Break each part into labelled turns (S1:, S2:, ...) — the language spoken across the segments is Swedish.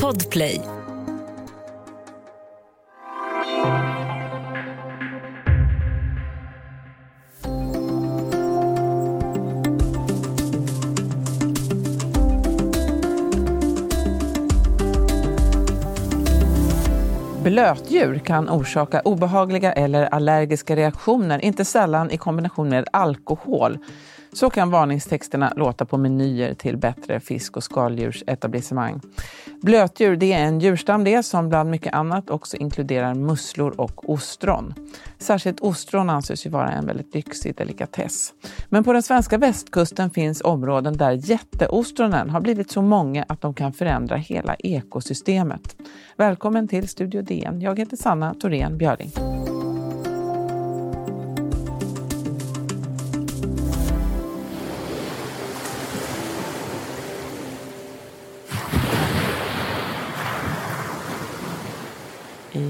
S1: Podplay.
S2: Blötdjur kan orsaka obehagliga eller allergiska reaktioner, inte sällan i kombination med alkohol. Så kan varningstexterna låta på menyer till bättre fisk och skaldjursetablissemang. Blötdjur det är en djurstam det som bland mycket annat också inkluderar musslor och ostron. Särskilt ostron anses ju vara en väldigt lyxig delikatess. Men på den svenska västkusten finns områden där jätteostronen har blivit så många att de kan förändra hela ekosystemet. Välkommen till Studio DN. Jag heter Sanna Thorén Björling.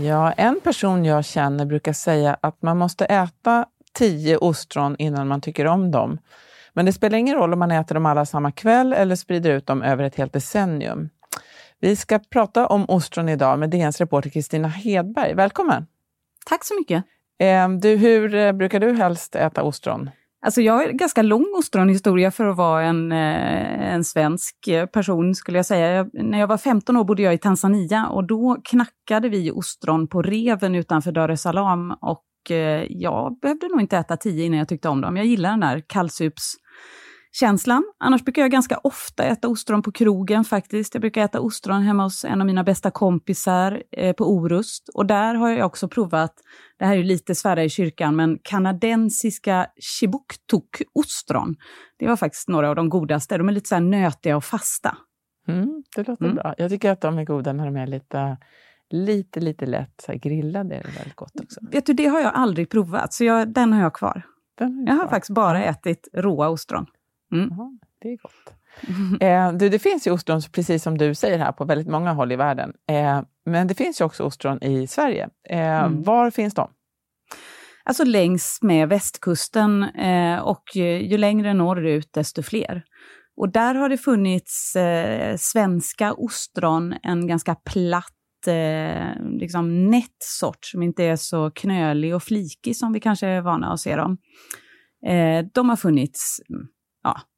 S2: Ja, en person jag känner brukar säga att man måste äta tio ostron innan man tycker om dem. Men det spelar ingen roll om man äter dem alla samma kväll eller sprider ut dem över ett helt decennium. Vi ska prata om ostron idag med DNs reporter Kristina Hedberg. Välkommen!
S3: Tack så mycket!
S2: Eh, du, hur eh, brukar du helst äta ostron?
S3: Alltså jag har en ganska lång ostronhistoria för att vara en, eh, en svensk eh, person skulle jag säga. Jag, när jag var 15 år bodde jag i Tanzania och då knackade vi ostron på reven utanför Dar es Salaam och eh, jag behövde nog inte äta tio innan jag tyckte om dem. Jag gillar den där kallsups känslan. Annars brukar jag ganska ofta äta ostron på krogen faktiskt. Jag brukar äta ostron hemma hos en av mina bästa kompisar eh, på Orust. Och där har jag också provat, det här är ju lite svära i kyrkan, men kanadensiska chibuktuk-ostron. Det var faktiskt några av de godaste. De är lite så här nötiga och fasta.
S2: Mm, det låter mm. bra. Jag tycker att de är goda när de är lite lite, lite lätt så här, grillade. är det väldigt gott också.
S3: Vet du, det har jag aldrig provat, så jag, den har jag kvar. Har jag har faktiskt bara ätit råa ostron.
S2: Mm. Aha, det är gott. Eh, du, det finns ju ostron, precis som du säger här, på väldigt många håll i världen. Eh, men det finns ju också ostron i Sverige. Eh, mm. Var finns de?
S3: Alltså längs med västkusten eh, och ju, ju längre norrut desto fler. Och där har det funnits eh, svenska ostron, en ganska platt eh, liksom nätt sort som inte är så knölig och flikig som vi kanske är vana att se dem. De har funnits mm,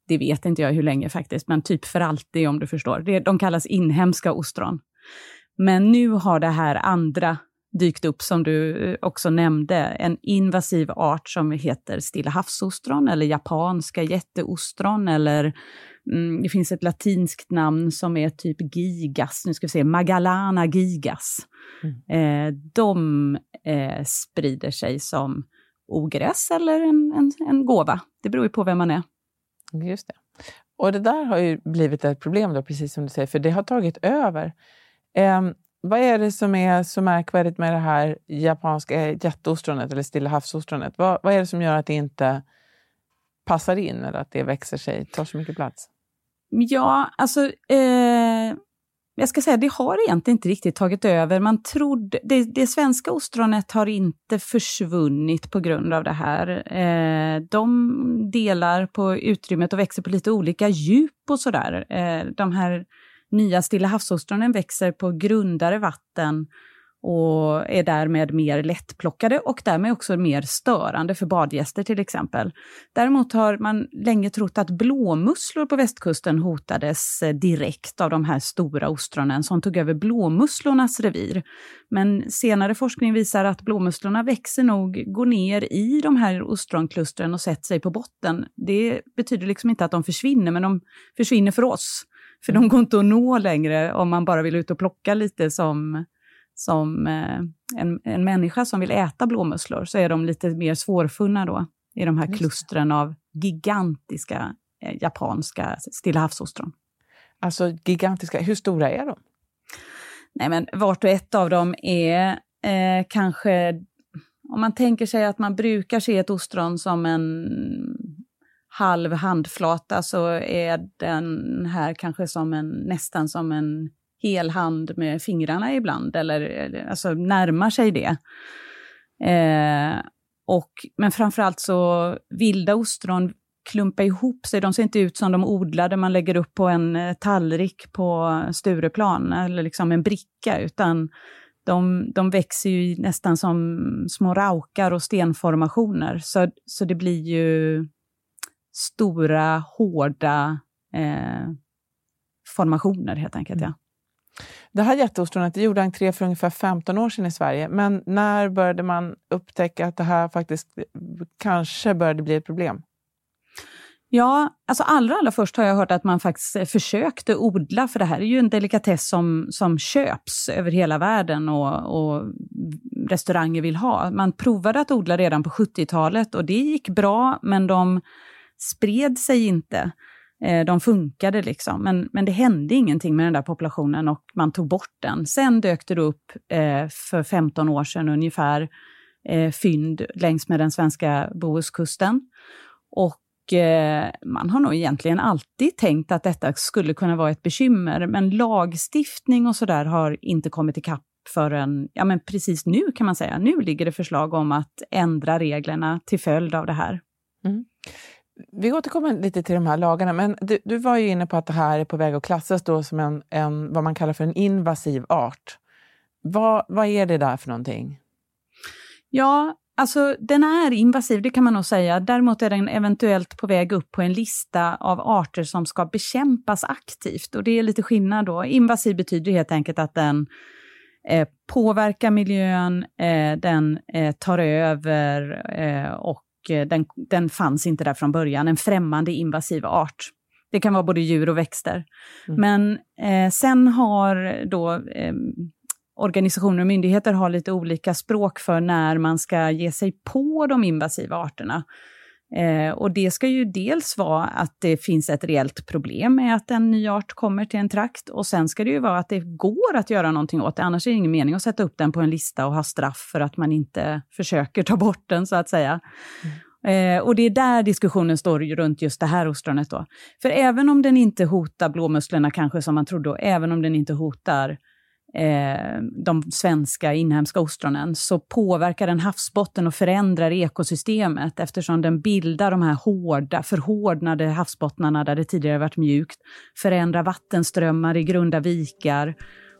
S3: det vet inte jag hur länge faktiskt, men typ för alltid om du förstår. De kallas inhemska ostron. Men nu har det här andra dykt upp som du eh, också nämnde, en invasiv art som heter stilla havsostron eller japanska jätteostron eller mm, det finns ett latinskt namn som är typ gigas, nu ska vi se, Magallana gigas. Mm. Eh, de eh, sprider sig som ogräs eller en, en, en gåva. Det beror ju på vem man är.
S2: Just det. Och det där har ju blivit ett problem, då, precis som du säger, för det har tagit över. Eh, vad är det som är så märkvärdigt med det här japanska jätteostronet eller Stilla havsostronet? Vad, vad är det som gör att det inte passar in eller att det växer sig, tar så mycket plats?
S3: Ja, alltså eh, jag ska säga, det har egentligen inte riktigt tagit över. Man trodde, det, det svenska ostronet har inte försvunnit på grund av det här. Eh, de delar på utrymmet och växer på lite olika djup och sådär. Eh, de här nya Stilla havsostronen växer på grundare vatten och är därmed mer lättplockade och därmed också mer störande för badgäster till exempel. Däremot har man länge trott att blåmusslor på västkusten hotades eh, direkt av de här stora ostronen som tog över blåmusslornas revir. Men senare forskning visar att blåmusslorna växer nog, går ner i de här ostronklustren och sätter sig på botten. Det betyder liksom inte att de försvinner, men de försvinner för oss. För de går inte att nå längre om man bara vill ut och plocka lite som som eh, en, en människa som vill äta blåmusslor, så är de lite mer svårfunna då i de här klustren av gigantiska eh, japanska Stilla havsostron.
S2: Alltså gigantiska, hur stora är de?
S3: Nej men vart och ett av dem är eh, kanske, om man tänker sig att man brukar se ett ostron som en halv handflata så är den här kanske som en, nästan som en hel hand med fingrarna ibland, eller alltså närmar sig det. Eh, och, men framförallt så, vilda ostron klumpa ihop sig. De ser inte ut som de odlade man lägger upp på en eh, tallrik på Stureplan, eller liksom en bricka, utan de, de växer ju nästan som små raukar och stenformationer. Så, så det blir ju stora, hårda eh, formationer helt enkelt. Ja.
S2: Det här jätteostronet gjorde entré för ungefär 15 år sedan i Sverige. Men när började man upptäcka att det här faktiskt kanske började bli ett problem?
S3: Ja, alltså allra, allra först har jag hört att man faktiskt försökte odla, för det här är ju en delikatess som, som köps över hela världen och, och restauranger vill ha. Man provade att odla redan på 70-talet och det gick bra, men de spred sig inte. Eh, de funkade liksom, men, men det hände ingenting med den där populationen och man tog bort den. Sen dök det upp eh, för 15 år sedan ungefär eh, fynd längs med den svenska Bohuskusten. Och man har nog egentligen alltid tänkt att detta skulle kunna vara ett bekymmer, men lagstiftning och sådär har inte kommit ikapp förrän, ja men precis nu kan man säga. Nu ligger det förslag om att ändra reglerna till följd av det här. Mm.
S2: Vi återkommer lite till de här lagarna, men du, du, var ju inne på att det här är på väg att klassas då som en, en vad man kallar för en invasiv art. Vad, vad är det där för någonting?
S3: Ja, alltså den är invasiv, det kan man nog säga. Däremot är den eventuellt på väg upp på en lista av arter som ska bekämpas aktivt. Och det är lite skillnad då. Invasiv betyder helt enkelt att den eh, påverkar miljön, eh, den eh, tar över eh, och den, den fanns inte där från början, en främmande invasiv art. Det kan vara både djur och växter. Mm. Men eh, sen har då eh, organisationer och myndigheter har lite olika språk för när man ska ge sig på de invasiva arterna. Eh, och det ska ju dels vara att det finns ett reellt problem med att en ny art kommer till en trakt och sen ska det ju vara att det går att göra någonting åt det, annars är det ingen mening att sätta upp den på en lista och ha straff för att man inte försöker ta bort den så att säga. Mm. Eh, och det är där diskussionen står runt just det här ostronet då. För även om den inte hotar blåmusslorna kanske som man trodde, och även om den inte hotar eh, de svenska inhemska ostronen så påverkar den havsbotten och förändrar ekosystemet eftersom den bildar de här hårda, förhårdnade havsbottnarna där det tidigare varit mjukt, förändrar vattenströmmar i grunda vikar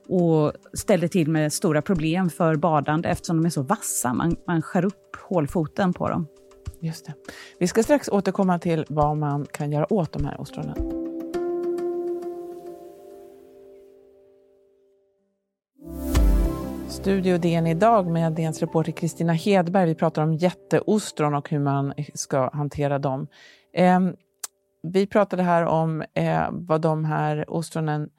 S3: och ställer till med stora problem för badande eftersom de är så vassa. Man, man skär upp hålfoten på dem.
S2: Just det. Vi ska strax återkomma till vad man kan göra åt de här ostronen. Studio DN idag med DNs reporter Kristina Hedberg. Vi pratar om jätteostron och hur man ska hantera dem. Eh, vi pratade här om eh, vad de här ostronen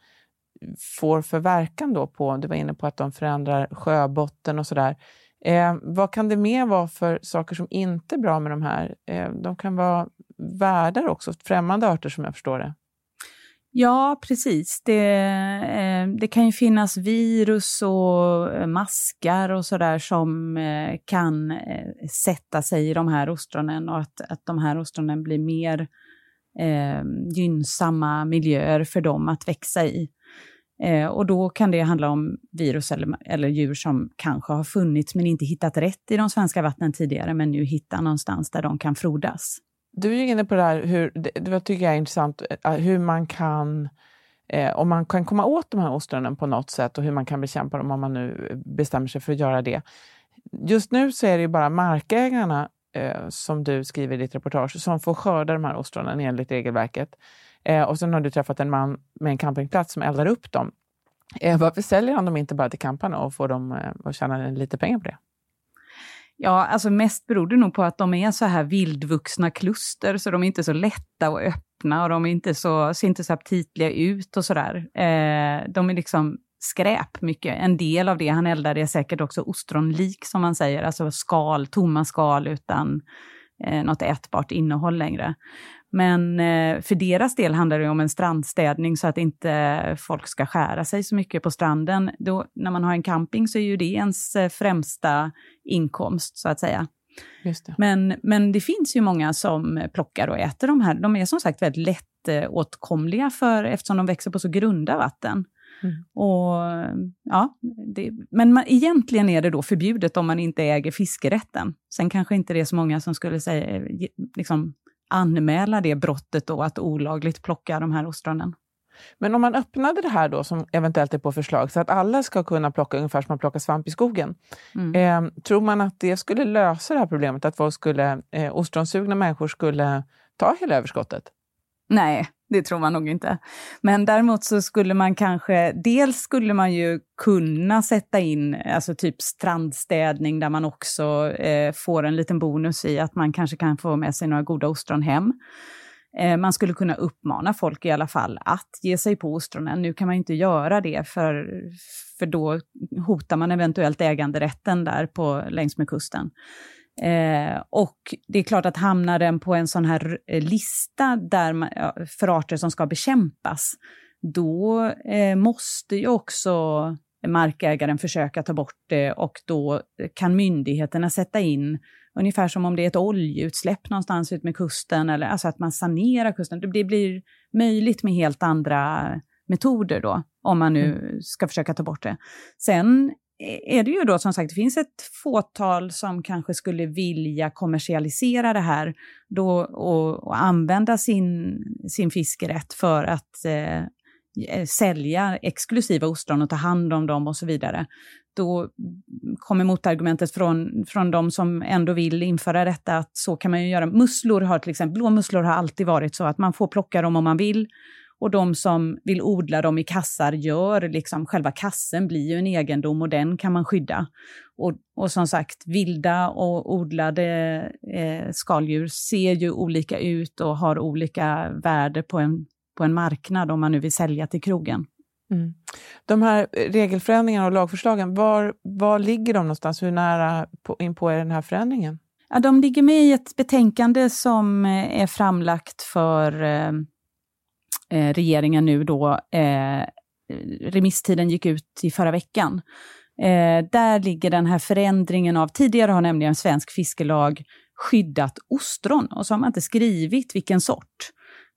S2: får för verkan då på, du var inne på att de förändrar sjöbotten och sådär. Eh, vad kan det mer vara för saker som inte är bra med de här? Eh, de kan vara värdar också, främmande arter som jag förstår det.
S3: Ja, precis. Det, eh, det kan ju finnas virus och eh, maskar och sådär som eh, kan eh, sätta sig i de här ostronen och att, att de här ostronen blir mer eh, gynnsamma miljöer för dem att växa i. Eh, och då kan det handla om virus eller, eller djur som kanske har funnits men inte hittat rätt i de svenska vattnen tidigare, men nu hittar någonstans där de kan frodas.
S2: Du är inne på det här, hur, det, det tycker jag är intressant, eh, hur man kan eh, om man kan komma åt de här ostronen på något sätt och hur man kan bekämpa dem om man nu eh, bestämmer sig för att göra det. Just nu så är det ju bara markägarna, eh, som du skriver i ditt reportage, som får skörda de här ostronen enligt regelverket. Eh, och sen har du träffat en man med en campingplats som eldar upp dem. Eh, varför säljer han dem inte bara till camparna och får dem eh, att tjäna lite pengar på det?
S3: Ja, alltså mest beror det nog på att de är så här vildvuxna kluster, så de är inte så lätta och öppna och de är inte så, ser inte så aptitliga ut och sådär. Eh, de är liksom skräp mycket. En del av det han eldar är säkert också ostronlik som man säger, alltså skal, tomma skal utan eh, något ätbart innehåll längre. Men eh, för deras del handlar det om en strandstädning så att inte folk ska skära sig så mycket på stranden. Då, när man har en camping så är ju det ens eh, främsta inkomst, så att säga.
S2: Det.
S3: Men, men det finns ju många som plockar och äter de här. De är som sagt väldigt lättåtkomliga för, eftersom de växer på så grunda vatten. Mm. Och, ja, det, men man, egentligen är det då förbjudet om man inte äger fiskerätten. Sen kanske inte det är så många som skulle säga, liksom, anmäla det brottet då, att olagligt plocka de här ostronen.
S2: Men om man öppnade det här då, som eventuellt är på förslag, så att alla ska kunna plocka ungefär som man plockar svamp i skogen. Mm. Eh, tror man att det skulle lösa det här problemet, att folk skulle, eh, ostronsugna människor skulle ta hela överskottet?
S3: Nej, det tror man nog inte. Men däremot så skulle man kanske, dels skulle man ju kunna sätta in alltså typ strandstädning där man också eh, får en liten bonus i att man kanske kan få med sig några goda ostron hem. Eh, man skulle kunna uppmana folk i alla fall att ge sig på ostronen. Nu kan man inte göra det för, för då hotar man eventuellt äganderätten där på, längs med kusten. Eh, och det är klart att hamnar den på en sån här eh, lista där man, för arter som ska bekämpas, då eh, måste ju också markägaren försöka ta bort det och då kan myndigheterna sätta in ungefär som om det är ett oljeutsläpp någonstans ut med kusten, eller alltså att man sanerar kusten. Det blir möjligt med helt andra metoder då, om man nu mm. ska försöka ta bort det. Sen Eh, är det ju då som sagt, det finns ett fåtal som kanske skulle vilja kommersialisera det här då, och, och använda sin, sin fiskerätt för att eh, eh, sälja exklusiva ostron och ta hand om dem och så vidare. Då kommer motargumentet från, från de som ändå vill införa detta att så kan man ju göra. Musslor har till exempel, blåmusslor har alltid varit så att man får plocka dem om man vill och de som vill odla dem i kassar gör, liksom själva kassen blir ju en egendom och den kan man skydda. Och, och som sagt, vilda och odlade eh, skaldjur ser ju olika ut och har olika värde på en, på en marknad om man nu vill sälja till krogen. Mm.
S2: De här regelförändringarna och lagförslagen, var, var ligger de någonstans? Hur nära på, in på är den här förändringen?
S3: Ja, de ligger med i ett betänkande som eh, är framlagt för eh, regeringen nu då, eh, remisstiden gick ut i förra veckan. Eh, där ligger den här förändringen av, tidigare har nämligen svensk fiskelag skyddat ostron och så har man inte skrivit vilken sort.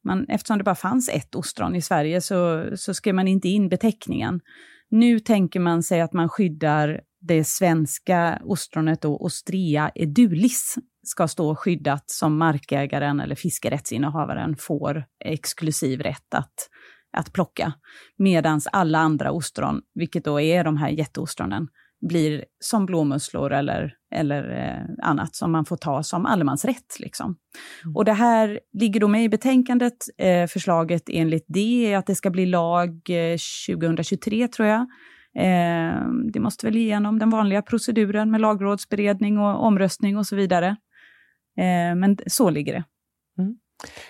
S3: Man, eftersom det bara fanns ett ostron i Sverige så, så skrev man inte in beteckningen. Nu tänker man sig att man skyddar det svenska ostronet då, Ostrea edulis, ska stå skyddat som markägaren eller fiskerättsinnehavaren får exklusiv rätt att, att plocka. Medan alla andra ostron, vilket då är de här jätteostronen, blir som blåmusslor eller, eller eh, annat som man får ta som allemansrätt. Liksom. Mm. Och det här ligger då med i betänkandet. Eh, förslaget enligt det är att det ska bli lag eh, 2023, tror jag. Eh, det måste väl igenom den vanliga proceduren med lagrådsberedning och omröstning och så vidare. Eh, men så ligger det. Mm.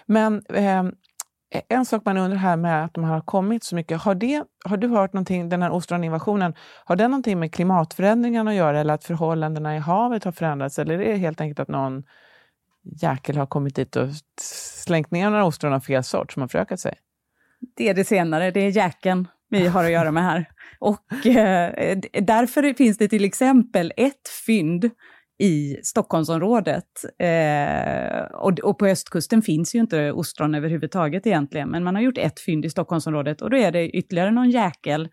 S2: Men eh, en sak man undrar här med att de har kommit så mycket, har, det, har du hört någonting, den här ostroninvasionen, har det någonting med klimatförändringarna att göra eller att förhållandena i havet har förändrats eller är det helt enkelt att någon jäkel har kommit dit och slängt ner några ostron av fel sort som har förökat sig?
S3: Det är det senare, det är jäkeln vi har att göra med här. Och eh, därför finns det till exempel ett fynd i Stockholmsområdet. Eh, och, och, på östkusten finns ju inte ostron överhuvudtaget egentligen, men man har gjort ett fynd i Stockholmsområdet och då är det ytterligare någon jäkel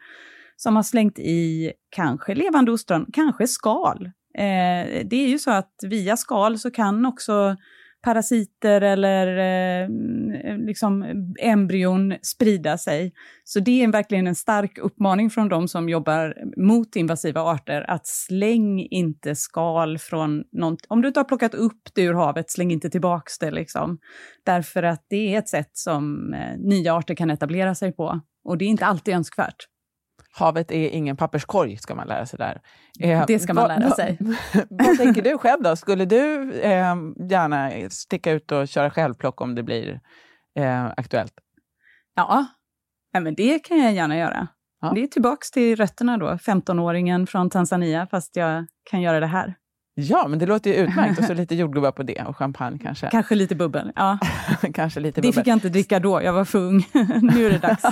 S3: som har slängt i kanske levande ostron, kanske skal. Eh, det är ju så att via skal så kan också parasiter eller eh, mm, liksom embryon sprida sig. Så det är verkligen en stark uppmaning från de som jobbar mot invasiva arter att släng inte skal från något. Om du inte har plockat upp det ur havet, släng inte tillbaks det. Liksom. Därför att det är ett sätt som eh, nya arter kan etablera sig på. Och det är inte alltid önskvärt.
S2: Havet är ingen papperskorg, ska man lära sig där.
S3: Eh, det ska man lära sig.
S2: vad tänker du själv då? Skulle du eh, gärna sticka ut och köra självplock om det blir eh, aktuellt?
S3: Ja, ja men det kan jag gärna göra. Ja. Det är tillbaks till rötterna då, 15-åringen från Tanzania, fast jag kan göra det här.
S2: Ja, men det låter ju utmärkt. Och så lite jordgubbar på det och champagne kanske.
S3: Kanske lite bubbel, ja.
S2: kanske lite
S3: bubbel. Det fick jag inte dricka då, jag var för ung. nu är det dags.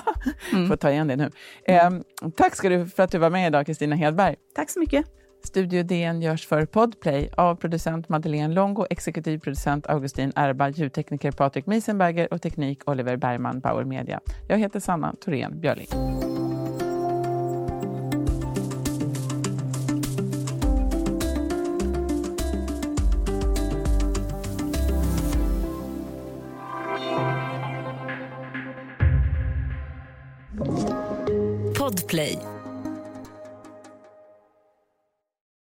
S2: Mm. Får ta igen det nu. Eh, tack ska du för att du var med idag, Kristina Hedberg.
S3: Tack så mycket.
S2: Studio DN görs för Podplay av producent Madeleine Longo, exekutiv producent Augustin Erba, ljudtekniker Patrik Miesenberger och teknik Oliver Bergman, Bauer Media. Jag heter Sanna Thorén Björling.